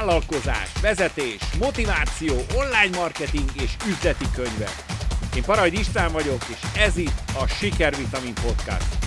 vállalkozás, vezetés, motiváció, online marketing és üzleti könyvek. Én Parajd István vagyok, és ez itt a Sikervitamin Podcast.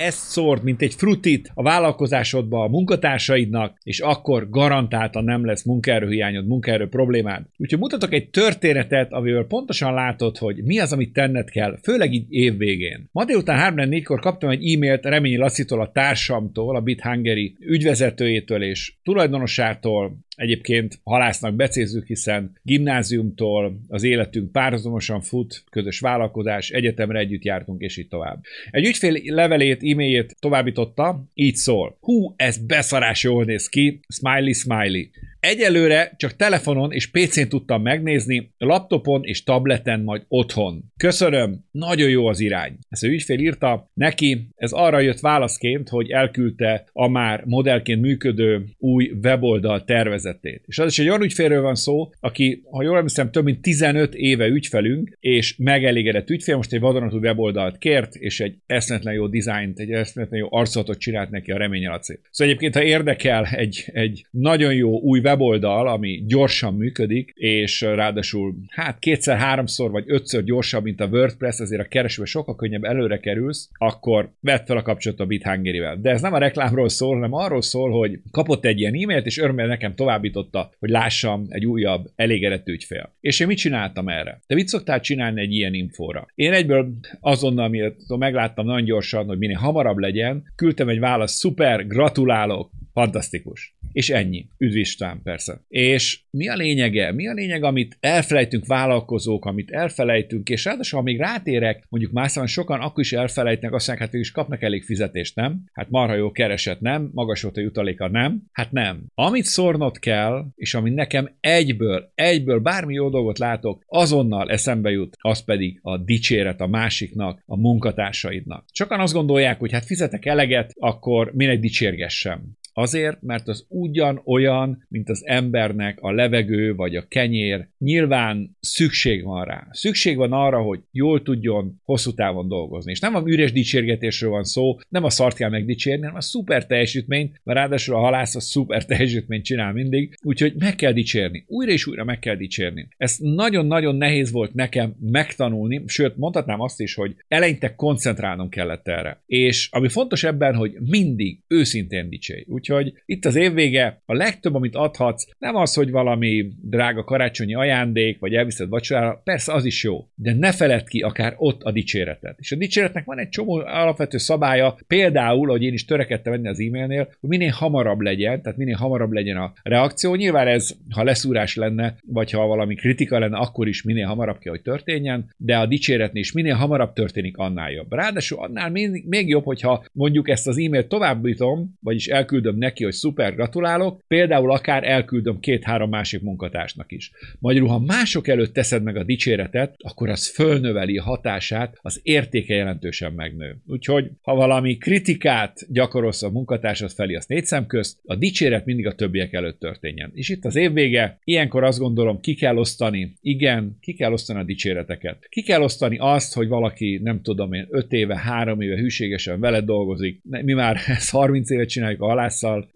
Ezt szórd, mint egy frutit a vállalkozásodba a munkatársaidnak, és akkor garantáltan nem lesz munkaerőhiányod, munkaerő problémád. Úgyhogy mutatok egy történetet, amivel pontosan látod, hogy mi az, amit tenned kell, főleg így év végén. Ma délután 3-4-kor kaptam egy e-mailt Reményi Lacitól, a társamtól, a BitHungary ügyvezetőjétől és tulajdonosától, Egyébként halásznak becézzük, hiszen gimnáziumtól az életünk párhuzamosan fut, közös vállalkozás, egyetemre együtt jártunk, és így tovább. Egy ügyfél levelét, e-mailjét továbbította, így szól. Hú, ez beszarás jól néz ki, smiley, smiley. Egyelőre csak telefonon és PC-n tudtam megnézni, laptopon és tableten majd otthon. Köszönöm, nagyon jó az irány. Ezt a ügyfél írta, neki ez arra jött válaszként, hogy elküldte a már modellként működő új weboldal tervezetét. És az is egy olyan ügyfélről van szó, aki, ha jól emlékszem, több mint 15 éve ügyfelünk, és megelégedett ügyfél, most egy vadonatúj weboldalt kért, és egy eszmetlen jó dizájnt, egy eszmetlen jó arcotot csinált neki a remény Szóval egyébként, ha érdekel egy, egy nagyon jó új weboldal, ami gyorsan működik, és ráadásul hát kétszer-háromszor vagy ötször gyorsabb, mint a WordPress, azért a keresőbe sokkal könnyebb előre kerülsz, akkor vedd fel a kapcsolatot a BitHungary-vel. De ez nem a reklámról szól, hanem arról szól, hogy kapott egy ilyen e-mailt, és örömmel nekem továbbította, hogy lássam egy újabb elégedett ügyfél. És én mit csináltam erre? Te mit szoktál csinálni egy ilyen infóra? Én egyből azonnal, miért megláttam nagyon gyorsan, hogy minél hamarabb legyen, küldtem egy választ, szuper, gratulálok, Fantasztikus. És ennyi. Üdv István, persze. És mi a lényege? Mi a lényeg, amit elfelejtünk vállalkozók, amit elfelejtünk, és ráadásul, ha még rátérek, mondjuk mászban sokan akkor is elfelejtnek, azt mondják, hát is kapnak elég fizetést, nem? Hát marha jó kereset, nem? Magas volt a jutaléka, nem? Hát nem. Amit szórnod kell, és ami nekem egyből, egyből bármi jó dolgot látok, azonnal eszembe jut, az pedig a dicséret a másiknak, a munkatársaidnak. Sokan azt gondolják, hogy hát fizetek eleget, akkor minek dicsérgessem. Azért, mert az ugyan olyan, mint az embernek a levegő vagy a kenyér. Nyilván szükség van rá. Szükség van arra, hogy jól tudjon hosszú távon dolgozni. És nem a üres dicsérgetésről van szó, nem a szart kell megdicsérni, hanem a szuper teljesítményt, mert ráadásul a halász a szuper teljesítményt csinál mindig, úgyhogy meg kell dicsérni. Újra és újra meg kell dicsérni. Ez nagyon-nagyon nehéz volt nekem megtanulni, sőt, mondhatnám azt is, hogy eleinte koncentrálnom kellett erre. És ami fontos ebben, hogy mindig őszintén dicsérj. Úgyhogy itt az évvége, a legtöbb, amit adhatsz, nem az, hogy valami drága karácsonyi ajándék, vagy elviszed vacsorára, persze az is jó, de ne feled ki akár ott a dicséretet. És a dicséretnek van egy csomó alapvető szabálya, például, hogy én is törekedtem venni az e-mailnél, hogy minél hamarabb legyen, tehát minél hamarabb legyen a reakció. Nyilván ez, ha leszúrás lenne, vagy ha valami kritika lenne, akkor is minél hamarabb kell, hogy történjen, de a dicséretnél is minél hamarabb történik, annál jobb. Ráadásul annál még, még jobb, hogyha mondjuk ezt az e-mailt továbbítom, vagyis elküldöm küldöm neki, hogy szuper, gratulálok, például akár elküldöm két-három másik munkatársnak is. Magyarul, ha mások előtt teszed meg a dicséretet, akkor az fölnöveli hatását, az értéke jelentősen megnő. Úgyhogy, ha valami kritikát gyakorolsz a munkatársad felé, az négy szem közt, a dicséret mindig a többiek előtt történjen. És itt az évvége, ilyenkor azt gondolom, ki kell osztani, igen, ki kell osztani a dicséreteket. Ki kell osztani azt, hogy valaki, nem tudom én, 5 éve, 3 éve hűségesen veled dolgozik, mi már ezt 30 évet csináljuk a halász halásszal,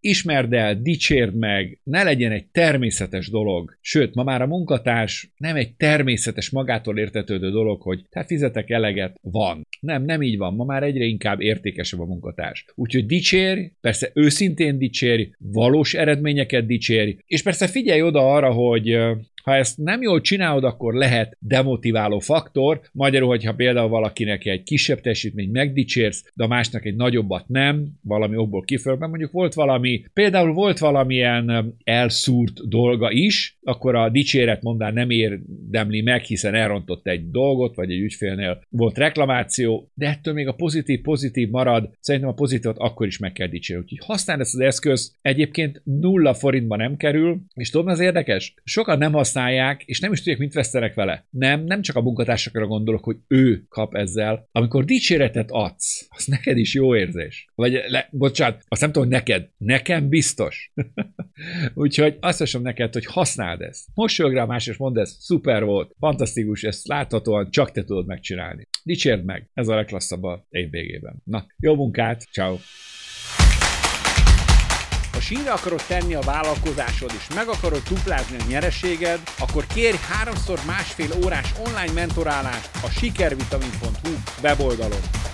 ismerd el, dicsérd meg, ne legyen egy természetes dolog. Sőt, ma már a munkatárs nem egy természetes magától értetődő dolog, hogy te fizetek eleget, van. Nem, nem így van. Ma már egyre inkább értékesebb a munkatárs. Úgyhogy dicsérj, persze őszintén dicsérj, valós eredményeket dicsérj, és persze figyelj oda arra, hogy ha ezt nem jól csinálod, akkor lehet demotiváló faktor, magyarul, hogyha például valakinek egy kisebb teljesítmény megdicsérsz, de a másnak egy nagyobbat nem, valami okból kifölben, mondjuk volt valami, például volt valamilyen elszúrt dolga is, akkor a dicséret mondán nem érdemli meg, hiszen elrontott egy dolgot, vagy egy ügyfélnél volt reklamáció, de ettől még a pozitív pozitív marad, szerintem a pozitívot akkor is meg kell dicsérni. Úgyhogy használd ezt az eszközt, egyébként nulla forintba nem kerül, és tudom, az érdekes, sokan nem használják használják, és nem is tudják, mit vesztenek vele. Nem, nem csak a munkatársakra gondolok, hogy ő kap ezzel. Amikor dicséretet adsz, az neked is jó érzés. Vagy, le, bocsánat, azt nem tudom, neked. Nekem biztos. Úgyhogy azt mondom neked, hogy használd ezt. Mosolyog rá más, és mondd ezt, szuper volt, fantasztikus, ezt láthatóan csak te tudod megcsinálni. Dicsérd meg, ez a legklasszabb a év végében. Na, jó munkát, ciao. Sínre akarod tenni a vállalkozásod, és meg akarod duplázni a nyereséged, akkor kérj háromszor másfél órás online mentorálást a sikervitamin.hu weboldalon.